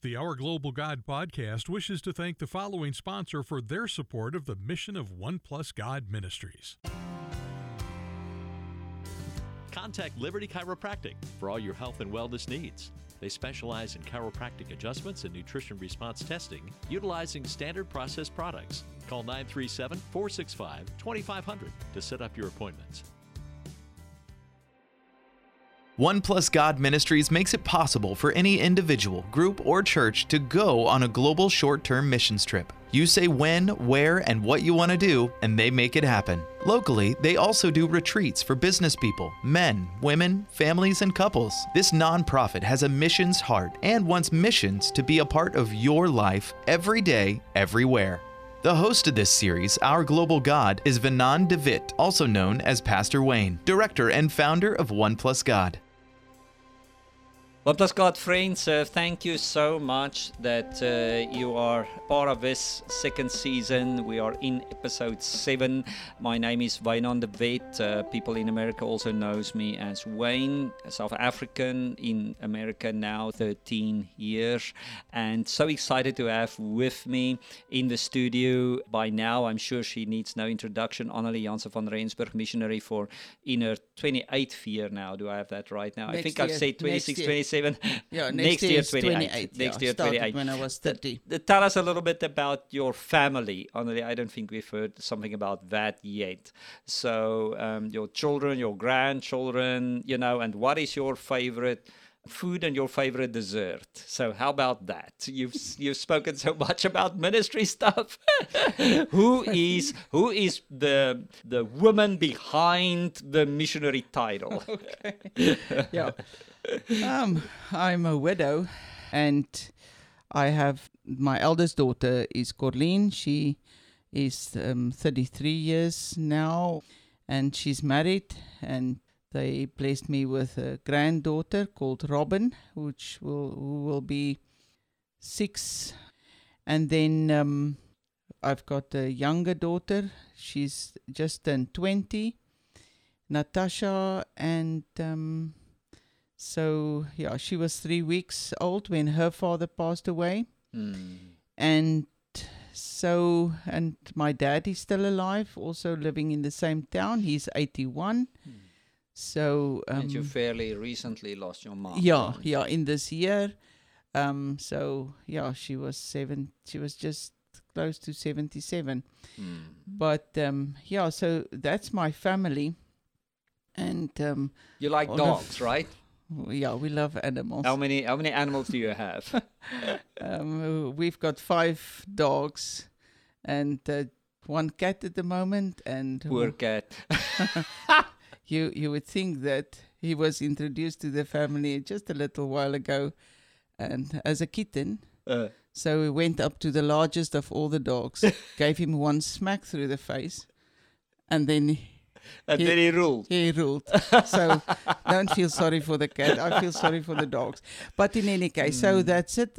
The Our Global God podcast wishes to thank the following sponsor for their support of the mission of One Plus God Ministries. Contact Liberty Chiropractic for all your health and wellness needs. They specialize in chiropractic adjustments and nutrition response testing utilizing standard process products. Call 937 465 2500 to set up your appointments. One Plus God Ministries makes it possible for any individual, group, or church to go on a global short term missions trip. You say when, where, and what you want to do, and they make it happen. Locally, they also do retreats for business people, men, women, families, and couples. This nonprofit has a missions heart and wants missions to be a part of your life every day, everywhere. The host of this series, Our Global God, is Wynand de Wet, also known as Pastor Wayne, director and founder of One Plus God. One Plus God friends, uh, thank you so much that uh, you are part of this second season. We are in episode seven. My name is Wayne de Wet. Uh, people in America also knows me as Wayne, South African in America now 13 years, and so excited to have with me in the studio. By now, I'm sure she needs no introduction. Annelie Jansen van Rensburg, missionary for in her 28th year now. Do I have that right now? Next I think year. I've said 26, 27. Yeah, next, next year, year 28. 28, Next yeah, year, 28. when I was 30. Uh, Tell us a little bit about your family. Honestly, I don't think we've heard something about that yet. So, um, your children, your grandchildren, you know, and what is your favorite? Food and your favorite dessert so how about that you've you've spoken so much about ministry stuff who is who is the the woman behind the missionary title okay. yeah. Um, I'm a widow, and I have my eldest daughter is Corleen. She is um, 33 years now, and she's married. And they blessed me with a granddaughter called Robin, which will who will be six. And then um, I've got a younger daughter. She's just turned 20. Natasha and um, so yeah, she was three weeks old when her father passed away, Hmm. and so and my dad is still alive, also living in the same town. He's eighty-one. So um, and you fairly recently lost your mom yeah, yeah, in this year. Um, so yeah, she was seven. She was just close to seventy-seven. Hmm. But um, yeah, so that's my family, and um, you like dogs right yeah, we love animals. How many how many animals do you have? Um, we've got five dogs and uh, one cat at the moment. And Poor cat. you you would think that he was introduced to the family just a little while ago, and as a kitten. Uh, So we went up to the largest of all the dogs, gave him one smack through the face, and then and He- then he ruled. he ruled. so don't feel sorry for the cat. I feel sorry for the dogs. But in any case, Hmm. so that's it.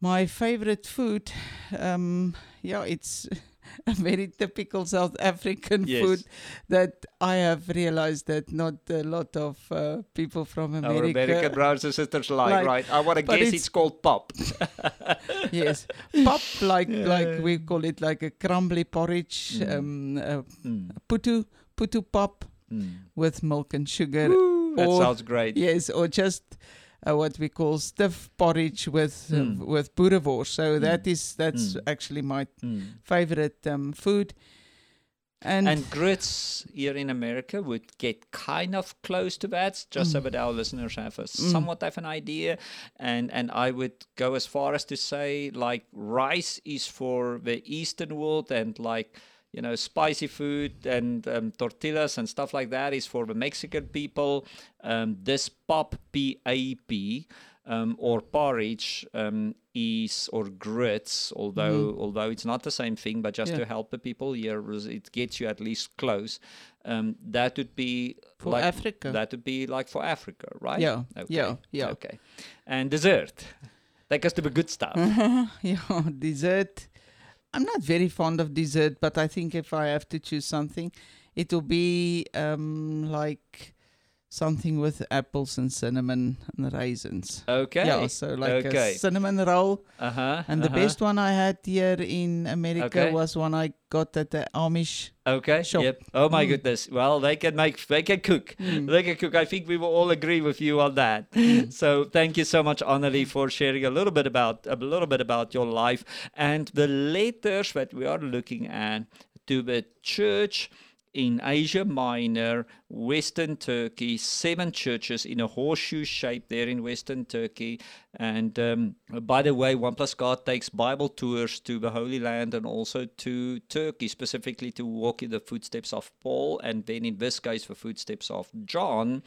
My favorite food, um, yeah, it's a very typical South African Yes. food that I have realized that not a lot of uh, people from Our America. American brothers and sisters like, like- right? I want to guess it's- it's, called pap. yes, pap like like we call it like a crumbly porridge, um, uh, Mm. putu putu pap Mm. with milk and sugar. Woo, that sounds great. Yes, or just uh, what we call stiff porridge with uh, Mm. with boerewors. So Mm. that is that's Mm. actually my Mm. favorite um, food. And, And grits here in America would get kind of close to that, just so Mm. that our listeners have a Mm. somewhat of an idea. And and I would go as far as to say like rice is for the Eastern world, and like you know spicy food and um, tortillas and stuff like that is for the Mexican people. Um, this pap P A P. Um, or porridge um, is or grits, although although it's not the same thing, but just. Yeah. to help the people here, it gets you at least close. Um, that would be For like, Africa. That would be like for Africa, right? Yeah, Okay. yeah, yeah. Okay. And dessert. Take us to the good stuff. yeah, dessert. I'm not very fond of dessert, but I think if I have to choose something, it will be um, like something with apples and cinnamon and raisins. Okay. Yeah, so like okay. a cinnamon roll. Uh huh. And the best one I had here in America Okay. was one I got at the Amish. Okay. shop. Yep. Oh my Mm. goodness. Well, they can make. They can cook. Mm. They can cook. I think we will all agree with you on that. So thank you so much, Annelie, for sharing a little bit about a little bit about your life and the letters that we are looking at to the church in Asia Minor, Western Turkey, seven churches in a horseshoe shape there in Western Turkey. And um, by the way, One Plus God takes Bible tours to the Holy Land and also to Turkey, specifically to walk in the footsteps of Paul, and then in this case, the footsteps of John,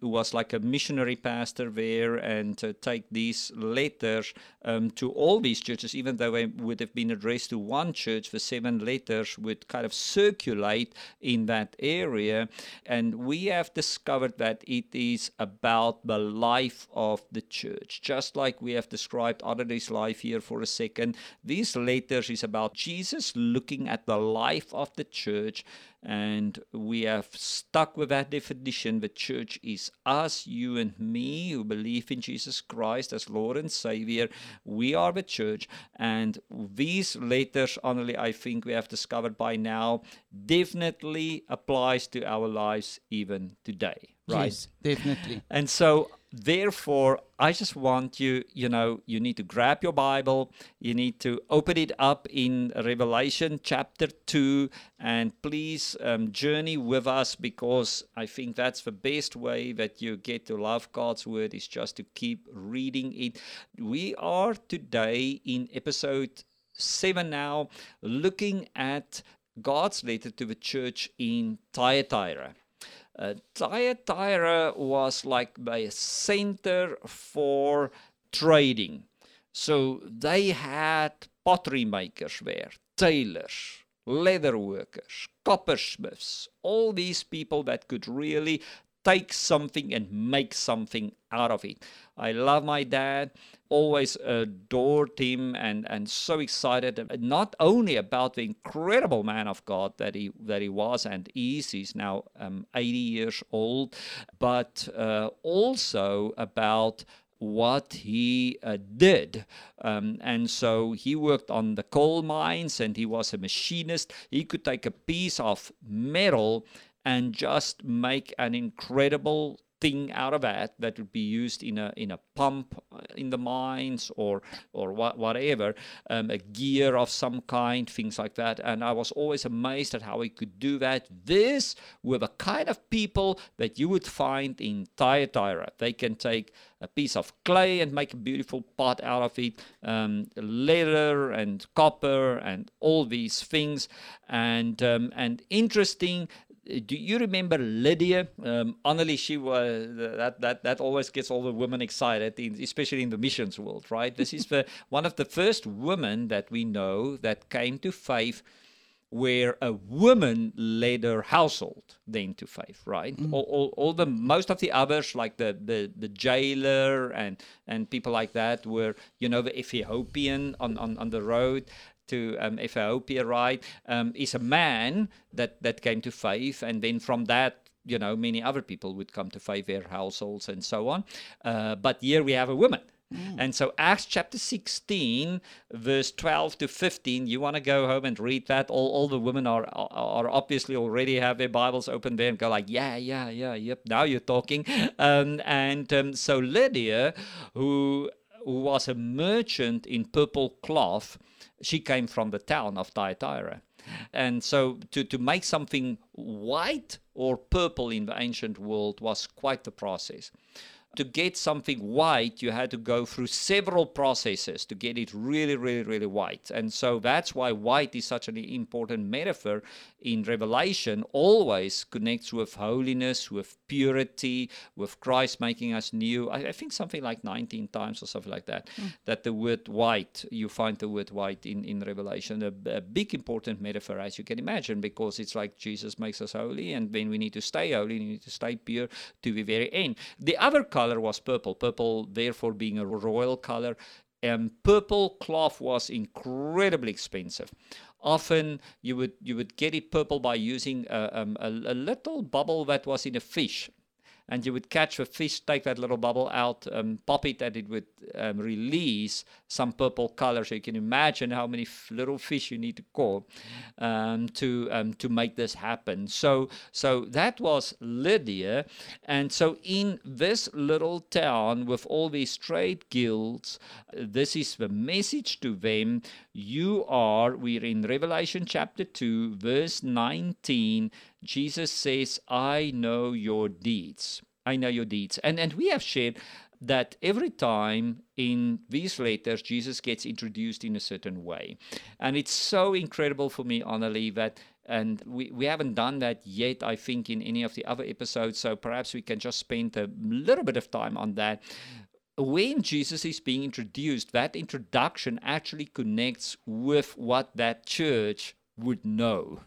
who was like a missionary pastor there, and to take these letters um, to all these churches, even though they would have been addressed to one church, the seven letters would kind of circulate in that area. And we have discovered that it is about the life of the church. Just like we have described Annelie's life here for a second, these letters is about Jesus looking at the life of the church and we have stuck with that definition. The church is us, you and me, who believe in Jesus Christ as Lord and Savior. We are the church. And these letters, Annelie, I think we have discovered by now, definitely applies to our lives even today. Right. Yes, definitely. And so, therefore, I just want you, you know, you need to grab your Bible, you need to open it up in Revelation chapter 2, and please um, journey with us because I think that's the best way that you get to love God's Word is just to keep reading it. We are today in episode 7 now, looking at God's letter to the church in Thyatira. Uh, Thyatira was like a center for trading. So they had pottery makers there, tailors, leather workers, coppersmiths, all these people that could really take something and make something out of it. I love my dad, always adored him and, and so excited not only about the incredible man of God that he that he was and is, he's now um, 80 years old, but uh, also about what he uh, did. Um, and so he worked on the coal mines and he was a machinist. He could take a piece of metal and just make an incredible thing out of that that would be used in a in a pump in the mines or or what, whatever um, a gear of some kind things like that. And i was always amazed at how he could do that. This were the kind of people that you would find in Thyatira. They can take a piece of clay and make a beautiful pot out of it um, leather and copper and all these things. And um, and interesting do you remember Lydia? Um, she was that that that always gets all the women excited, in, especially in the missions world, right? This is the one of the first women that we know that came to faith, where a woman led her household then to faith, right? Mm. All, all, all the most of the others, like the the the jailer and and people like that, were you know the Ethiopian on on on the road to um, Ethiopia, right, um, is a man that, that came to faith, and then from that, you know, many other people would come to faith, their households and so on. Uh, but here we have a woman. And so, Acts chapter 16, verse 12 to 15, you want to go home and read that. All, all the women are, are obviously already have their Bibles open there and go, like, yeah, yeah, yeah, yep, now you're talking. Um, and um, so, Lydia, who, who was a merchant in purple cloth, she came from the town of Thyatira. And so to, to make something white or purple in the ancient world was quite the process. To get something white, you had to go through several processes to get it really, really, really white. And so that's why white is such an important metaphor in Revelation, always connects with holiness, with purity, with Christ making us new. I, I think something like 19 times or something like that, hmm. that the word white, you find the word white in, in Revelation. A, a big important metaphor, as you can imagine, because it's like Jesus makes us holy, and then we need to stay holy, we need to stay pure to the very end. The other color was purple, purple, therefore, being a royal color. And purple cloth was incredibly expensive. Often you would you would get it purple by using a, um, a, a little bubble that was in a fish, and you would catch the fish, take that little bubble out, um, pop it, and it would um, release some purple color. So you can imagine how many little fish you need to caught um, to um, to make this happen. So so that was Lydia, and so in this little town with all these trade guilds, this is the message to them. You are. We're in Revelation chapter two, verse nineteen. Jesus says, "I know your deeds." I know your deeds. And and we have shared that every time in these letters Jesus gets introduced in a certain way. And it's so incredible for me, Annelie, that and we, we haven't done that yet, I think, in any of the other episodes. So perhaps we can just spend a little bit of time on that. When Jesus is being introduced, that introduction actually connects with what that church would know.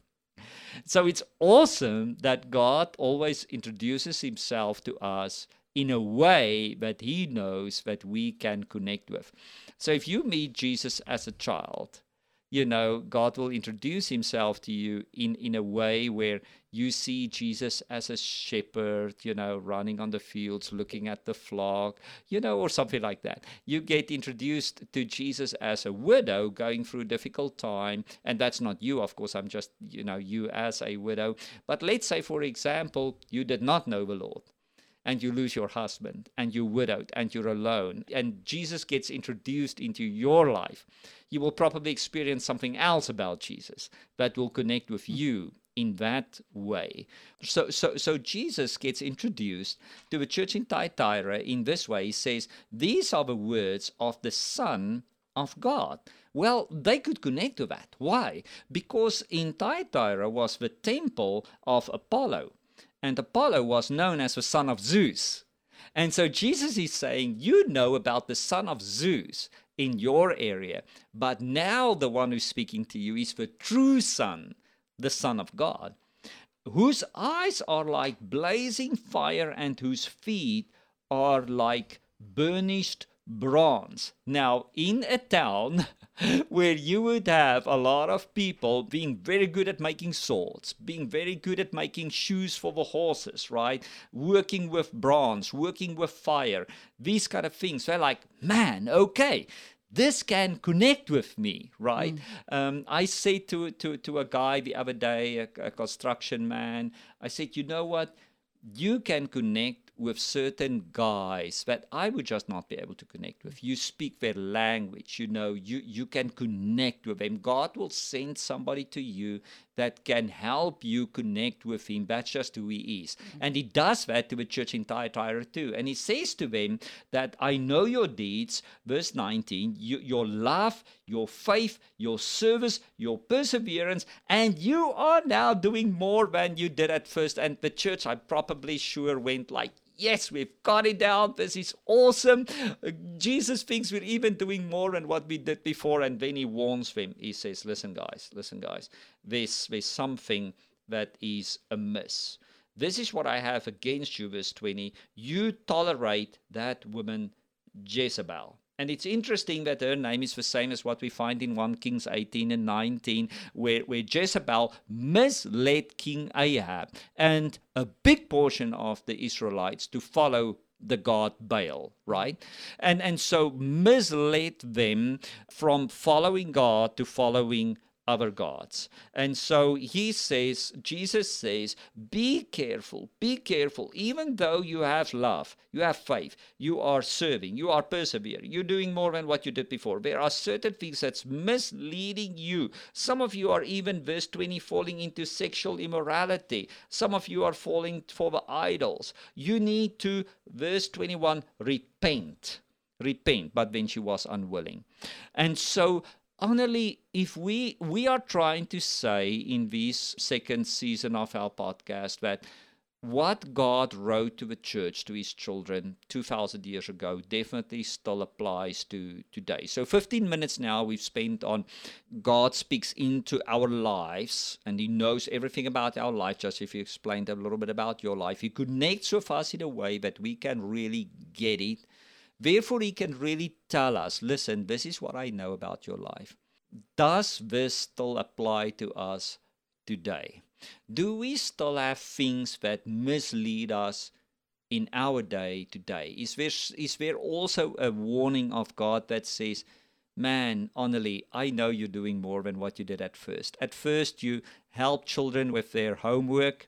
So it's awesome that God always introduces himself to us in a way that he knows that we can connect with. So if you meet Jesus as a child, you know, God will introduce himself to you in, in a way where you see Jesus as a shepherd, you know, running on the fields, looking at the flock, you know, or something like that. You get introduced to Jesus as a widow going through a difficult time. And that's not you, of course, I'm just, you know, you as a widow. But let's say, for example, you did not know the Lord and you lose your husband and you're widowed and you're alone and Jesus gets introduced into your life, you will probably experience something else about Jesus that will connect with you in that way. So, so, so Jesus gets introduced to the church in Thyatira in this way. He says, These are the words of the Son of God. Well, they could connect to that. Why? Because in Thyatira was the temple of Apollo and Apollo was known as the son of Zeus. And so Jesus is saying, You know about the son of Zeus in your area, but now the one who's speaking to you is the true son, the Son of God, whose eyes are like blazing fire and whose feet are like burnished bronze. Now, in a town where you would have a lot of people being very good at making swords, being very good at making shoes for the horses, right? Working with bronze, working with fire, these kind of things. They're like, man, okay. This can connect with me, right? Mm. Um, I said to, to, to a guy the other day, a, a construction man, I said, you know what? You can connect with certain guys that I would just not be able to connect with. You speak their language, you know, you, you can connect with them. God will send somebody to you that can help you connect with him. That's just who he is. Mm-hmm. And he does that to the church in Thyatira too. And he says to them that I know your deeds, verse 19, you, your love, your faith, your service, your perseverance, and you are now doing more than you did at first. And the church, I'm probably sure went like, yes, we've got it down. This is awesome. Jesus thinks we're even doing more than what we did before. And then he warns them. He says, listen, guys, listen, guys, there's, there's something that is amiss. This is what I have against you, verse 20. You tolerate that woman Jezebel. And it's interesting that her name is the same as what we find in 1 Kings 18 and 19, where, where Jezebel misled King Ahab and a big portion of the Israelites to follow the god Baal, right? And and so misled them from following God to following other gods. And so he says, Jesus says, be careful, be careful. Even though you have love, you have faith, you are serving, you are persevering, you're doing more than what you did before. There are certain things that's misleading you. Some of you are even, verse 20, falling into sexual immorality. Some of you are falling for the idols. You need to, verse 21, repent repent but then she was unwilling and so Annelie, if we we are trying to say in this second season of our podcast that what God wrote to the church to his children 2000 years ago definitely still applies to today. So 15 minutes now we've spent on God speaks into our lives and he knows everything about our life just if you explained a little bit about your life. He connects with us in a way that we can really get it Therefore, he can really tell us listen, this is what I know about your life. Does this still apply to us today? Do we still have things that mislead us in our day today? Is there, also a warning of God that says, Man, Annelie, I know you're doing more than what you did at first. At first, you helped children with their homework.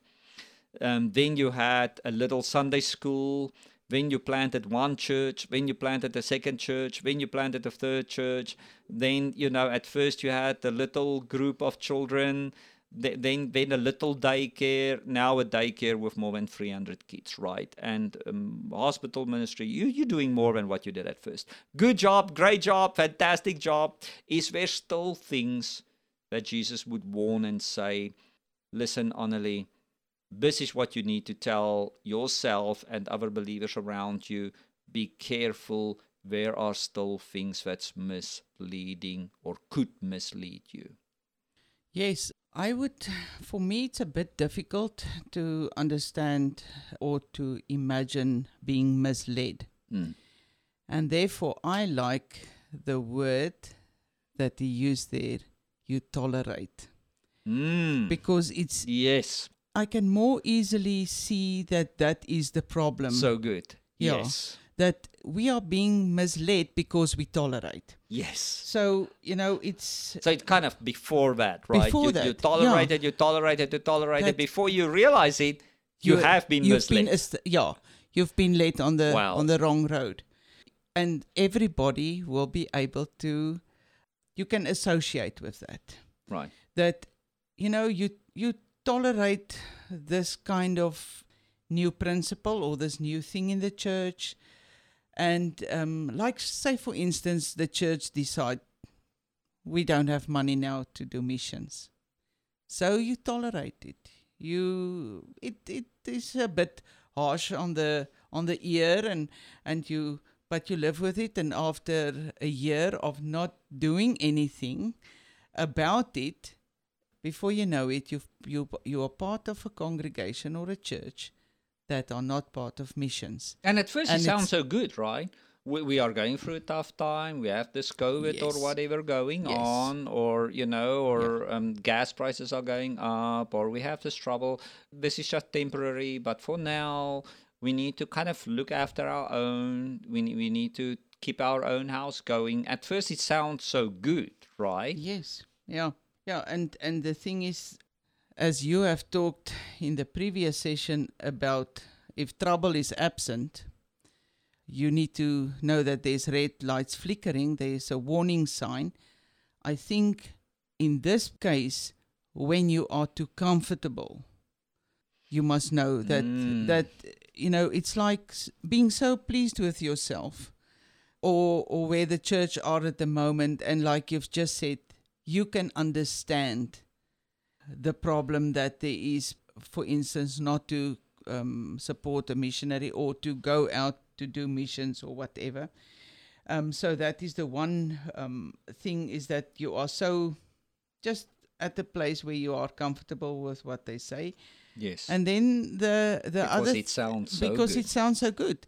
Um, then you had a little Sunday school. Then you planted one church. Then you planted a second church. Then you planted a third church. Then, you know, at first you had a little group of children then then a little daycare now a daycare with more than 300 kids right and um, hospital ministry you you're doing more than what you did at first good job great job fantastic job is there still things that jesus would warn and say listen Annelie, this is what you need to tell yourself and other believers around you be careful there are still things that's misleading or could mislead you Yes, I would, for me, it's a bit difficult to understand or to imagine being misled. Mm. And therefore, I like the word that he used there, you tolerate. Mm. Because it's. Yes. I can more easily see that that is the problem. So good. Yeah. Yes that we are being misled because we tolerate. Yes. So, you know, it's. So it's kind of before that, right? Before you, that. You tolerate yeah. it, you tolerate it, you tolerate it. Before you realize it, you, have been you've misled. Been, yeah. You've been led on the wow. on the wrong road. And everybody will be able to you can associate with that. Right. That you know, you you tolerate this kind of new principle or this new thing in the church and um, like, say, for instance, the church decide we don't have money now to do missions, so you tolerate it. You it it is a bit harsh on the on the ear, and and you but you live with it. And after a year of not doing anything about it, before you know it, you you you are part of a congregation or a church that are not part of missions. And at first and it sounds so good, right? We, we are going through a tough time. We have this COVID yes. or whatever going yes. on, or you know, or yeah. um, gas prices are going up, or we have this trouble. This is just temporary, but for now, we need to kind of look after our own. We we need to keep our own house going. At first, it sounds so good, right? Yes. Yeah. Yeah. And and the thing is, as you have talked in the previous session about if trouble is absent, you need to know that there's red lights flickering, there's a warning sign. I think in this case, when you are too comfortable, you must know that mm. that you know it's like being so pleased with yourself or or where the church are at the moment and like you've just said you can understand the problem that there is, for instance, not to um, support a missionary or to go out to do missions or whatever. Um, so that is the one um, thing is that you are so just at the place where you are comfortable with what they say. Yes. And then the the because other because it sounds so because good. it sounds so good,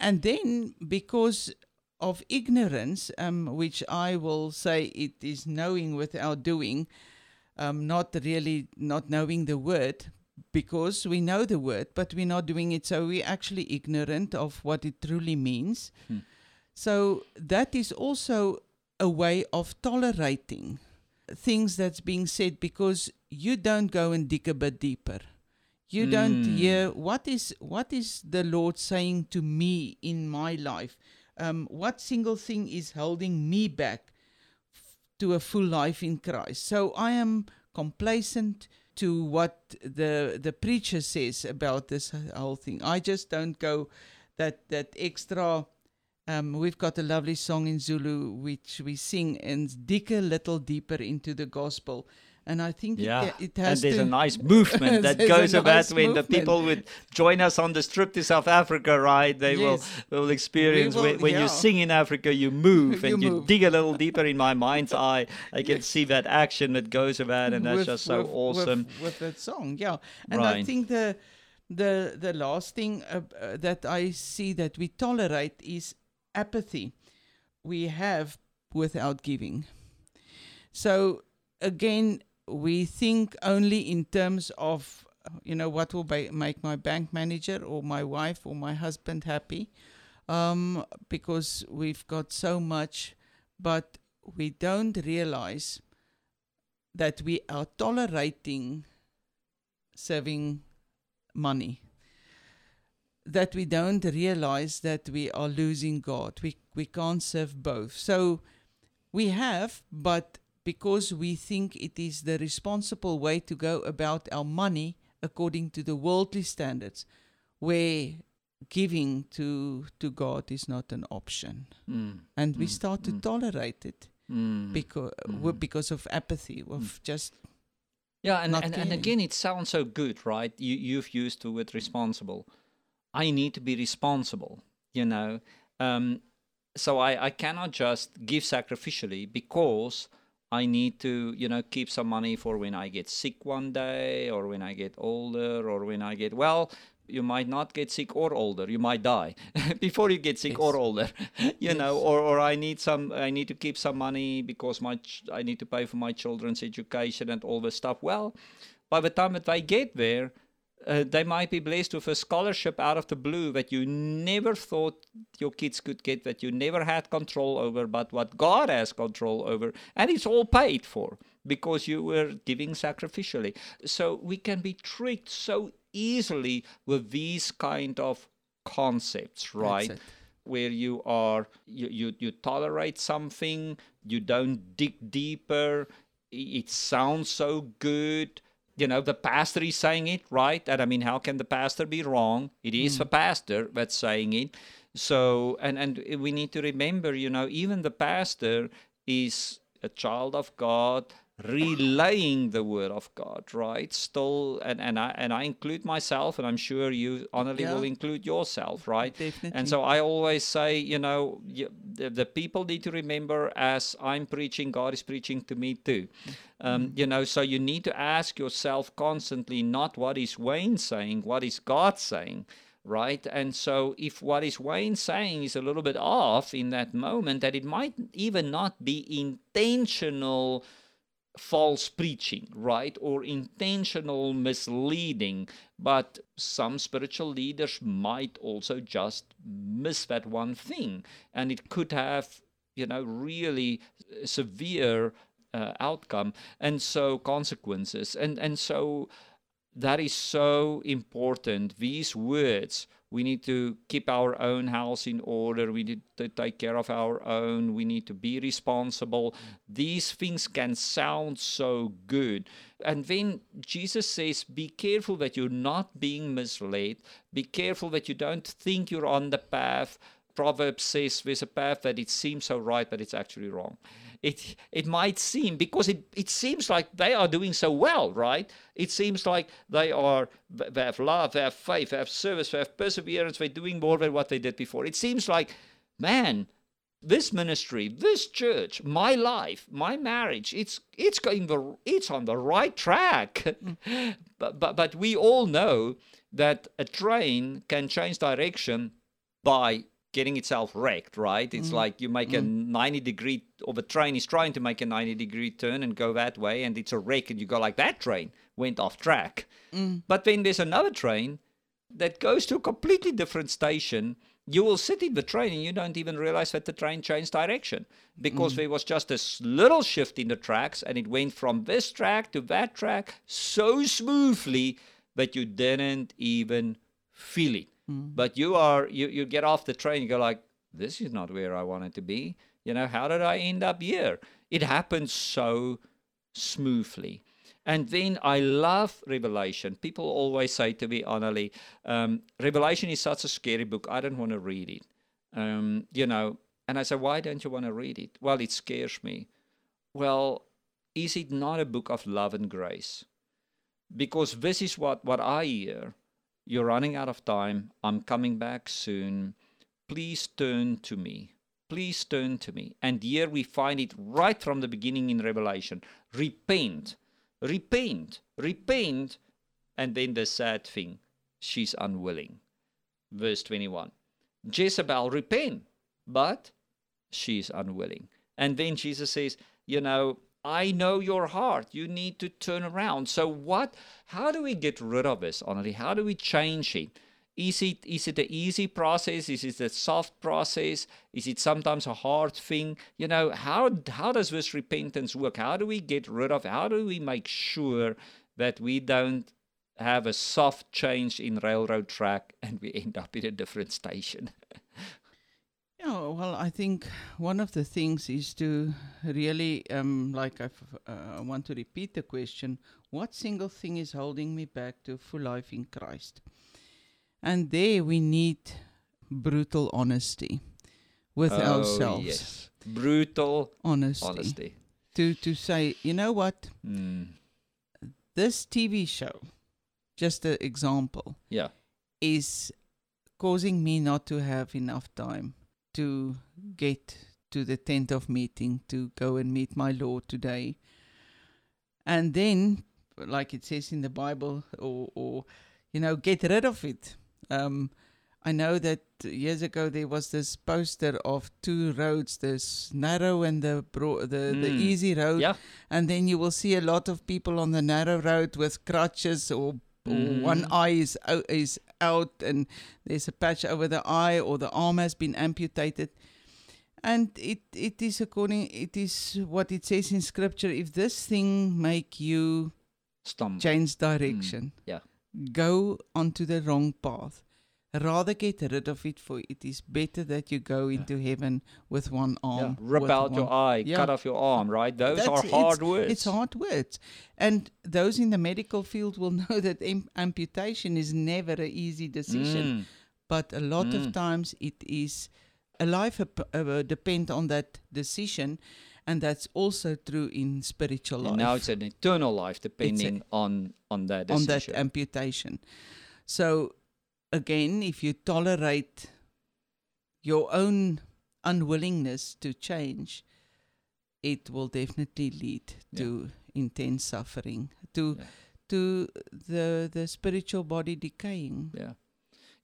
and then because of ignorance, um, which I will say it is knowing without doing um, not really not knowing the word because we know the word, but we're not doing it. So we're actually ignorant of what it truly means. Hmm. So that is also a way of tolerating things that's being said because you don't go and dig a bit deeper. You mm. don't hmm. hear what is what is the Lord saying to me in my life. Um, what single thing is holding me back to a full life in Christ. So I am complacent to what the the preacher says about this whole thing. I just don't go that that extra. Um, we've got a lovely song in Zulu which we sing and dig a little deeper into the gospel and I think yeah. it, it has and there's to, a nice movement that goes about nice when movement. the people would join us on this trip to South Africa, right? They yes. will will experience will, when, when yeah. you sing in Africa, you move you and you dig a little deeper in my mind's eye. I can yes. see that action that goes about, and that's with, just so with, awesome. With, with, that song, yeah. And right. I think the the the last thing uh, uh, that I see that we tolerate is apathy. We have without giving. So again, we think only in terms of you know, what will ba- make my bank manager or my wife or my husband happy, um, because we've got so much, but we don't realize that we are tolerating saving money. That we don't realize that we are losing God. We we can't serve both. So we have, but because we think it is the responsible way to go about our money according to the worldly standards, where giving to to God is not an option, Mm. and we Mm, start to mm. tolerate it Mm. because Mhm. because of apathy of just Yeah, and, and, and again, it sounds so good, right? You, you've used the word responsible. I need to be responsible, you know. Um, so I, I cannot just give sacrificially because I need to, you know, keep some money for when I get sick one day or when I get older or when I get, well, you might not get sick or older. You might die before you get sick or older, you know, or, or I need some, I need to keep some money because my, ch- I need to pay for my children's education and all this stuff. Well, by the time that they get there, uh, they might be blessed with a scholarship out of the blue that you never thought your kids could get, that you never had control over, but what God has control over, and it's all paid for because you were giving sacrificially. So we can be tricked so easily with these kind of concepts, right? where you are you, you you tolerate something you don't dig deeper it sounds so good you know the pastor is saying it right? And i mean how can the pastor be wrong? It is hmm. the pastor that's saying it. So and and we need to remember you know even the pastor is a child of god relaying the word of god right? Still and and i and i include myself and i'm sure you honestly Yeah. will include yourself right? Definitely. and so I always say, you know, the, the people need to remember as I'm preaching, God is preaching to me too. Um, You know, so you need to ask yourself constantly not what is Wayne saying, what is God saying, right? And so if what is Wayne saying is a little bit off in that moment, that it might even not be intentional false preaching, right? Or intentional misleading. But some spiritual leaders might also just miss that one thing. And it could have, you know, really severe uh, outcome and so consequences. And, and so that is so important. These words, we need to keep our own house in order. We need to take care of our own. We need to be responsible. These things can sound so good. And then Jesus says, Be careful that you're not being misled. Be careful that you don't think you're on the path. Proverbs says there's a path that it seems so right, but it's actually wrong it it might seem because it, it seems like they are doing so well, right? It seems like they are they have love, they have faith, they have service, they have perseverance, they're doing more than what they did before. It seems like, man, this ministry, this church, my life, my marriage, it's it's going the it's on the right track. Mm. but, but but we all know that a train can change direction by getting itself wrecked, right? It's mm-hmm. like you make a mm-hmm. 90 degree, or the train is trying to make a 90 degree turn and go that way, and it's a wreck, and you go like, that train went off track. Mm. But then there's another train that goes to a completely different station. You will sit in the train and you don't even realize that the train changed direction because mm. there was just this little shift in the tracks and it went from this track to that track so smoothly that you didn't even feel it. But you are you you get off the train, you go like, this is not where I wanted to be. You know, how did I end up here? It happens so smoothly. And then I love Revelation. People always say to me, Annelie, um, Revelation is such a scary book. I don't want to read it. Um, you know, and I say, why don't you want to read it? Well, it scares me. Well, is it not a book of love and grace? Because this is what, what I hear. You're running out of time. I'm coming back soon. Please turn to me. Please turn to me. And here we find it right from the beginning in Revelation. Repent, repent, repent. And then the sad thing, she's unwilling. Verse 21. Jezebel, repent, but she's unwilling. And then Jesus says, You know, I know your heart. You need to turn around. So what how do we get rid of this, Annelie? How do we change it? Is it is it an easy process? Is it a soft process? Is it sometimes a hard thing? You know, how how does this repentance work? How do we get rid of how do we make sure that we don't have a soft change in railroad track and we end up in a different station? Yeah, well, I think one of the things is to really, um, like I've, uh, want to repeat the question: What single thing is holding me back to full life in Christ? And there we need brutal honesty with Oh, ourselves. Yes. Brutal Honesty. honesty. To to say, you know what, Mm. this TV show, just an example, Yeah. is causing me not to have enough time to get to the tent of meeting to go and meet my Lord today. And then, like it says in the Bible, or, or you know, get rid of it. Um, I know that years ago there was this poster of two roads, this narrow and the bro- the, the Mm. easy road, Yeah. and then you will see a lot of people on the narrow road with crutches or Mm. one eye is out, is out and there's a patch over the eye or the arm has been amputated and it it is according it is what it says in scripture if this thing make you Stumble. change direction yeah. go onto the wrong path rather get rid of it for it is better that you go into heaven with one Yeah. arm Rip with out your eye, Yeah. cut off your arm, right? Those That's- are it's- hard words. It's hard words. And those in the medical field will know that am- amputation is never an easy decision. Mm. But a lot Mm. of times it is a life ap- uh, depend on that decision. And that's also true in spiritual And life. now it's an eternal life depending on on that decision. on that amputation. So again, if you tolerate your own unwillingness to change, it will definitely lead Yeah. to intense suffering, to Yeah. to the the spiritual body decaying. Yeah.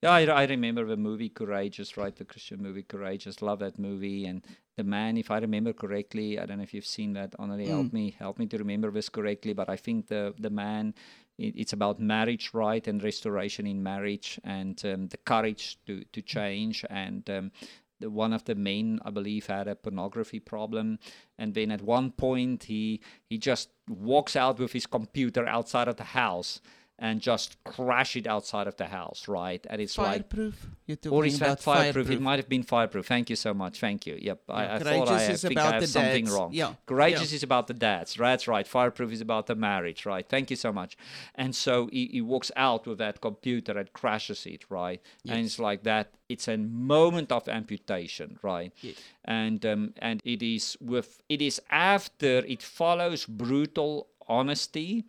Yeah, I, I remember the movie Courageous, right? The Christian movie Courageous. Love that movie. And the man, if I remember correctly, I don't know if you've seen that. Honestly, help Mm. me, help me to remember this correctly. But I think the the man, it's about marriage, right, and restoration in marriage, and um, the courage to to change. And um, the one of the men, I believe, had a pornography problem, and then at one point he he just walks out with his computer outside of the house and just crash it outside of the house, right? And it's like, Fireproof. You're talking or is that fireproof? It might have been fireproof. Thank you so much. Thank you. Yep, I, Yeah, I thought I, I think I have something dads. wrong. Yeah, Courageous yeah. is about the dads. That's right. Fireproof is about the marriage, right? Thank you so much. And so he, he walks out with that computer and crashes it, right? And it's like that. It's a moment of amputation, right? Yes. And um, and it is with it is after it follows brutal honesty,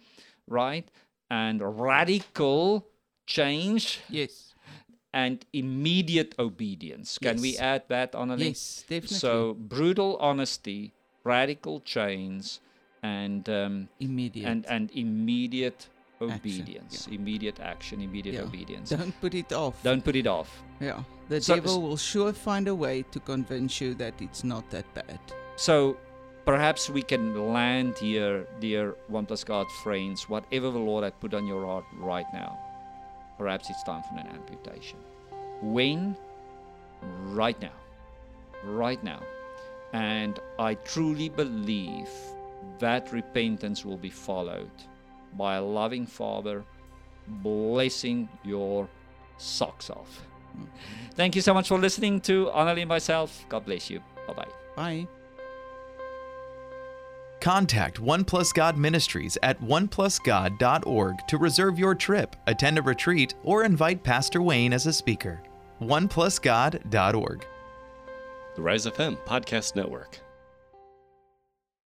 right? And radical change Yes. and immediate obedience. Can we add that on a list? Yes, definitely. So brutal honesty, radical change, and um, Immediate. and and immediate Action, obedience, immediate action, immediate Yeah. obedience. Don't put it off. Don't put it off. Yeah. The So- devil will sure find a way to convince you that it's not that bad. So perhaps we can land here, dear One Plus God friends, whatever the Lord had put on your heart right now. Perhaps it's time for an amputation. When? Right now. Right now. And I truly believe that repentance will be followed by a loving Father blessing your socks off. Hmm. Thank you so much for listening to Annelie and myself. God bless you. Bye bye. Bye. Contact One Plus God Ministries at oneplusgod.org to reserve your trip, attend a retreat, or invite Pastor Wayne as a speaker. OnePlusGod.org. The Rise FM Podcast Network.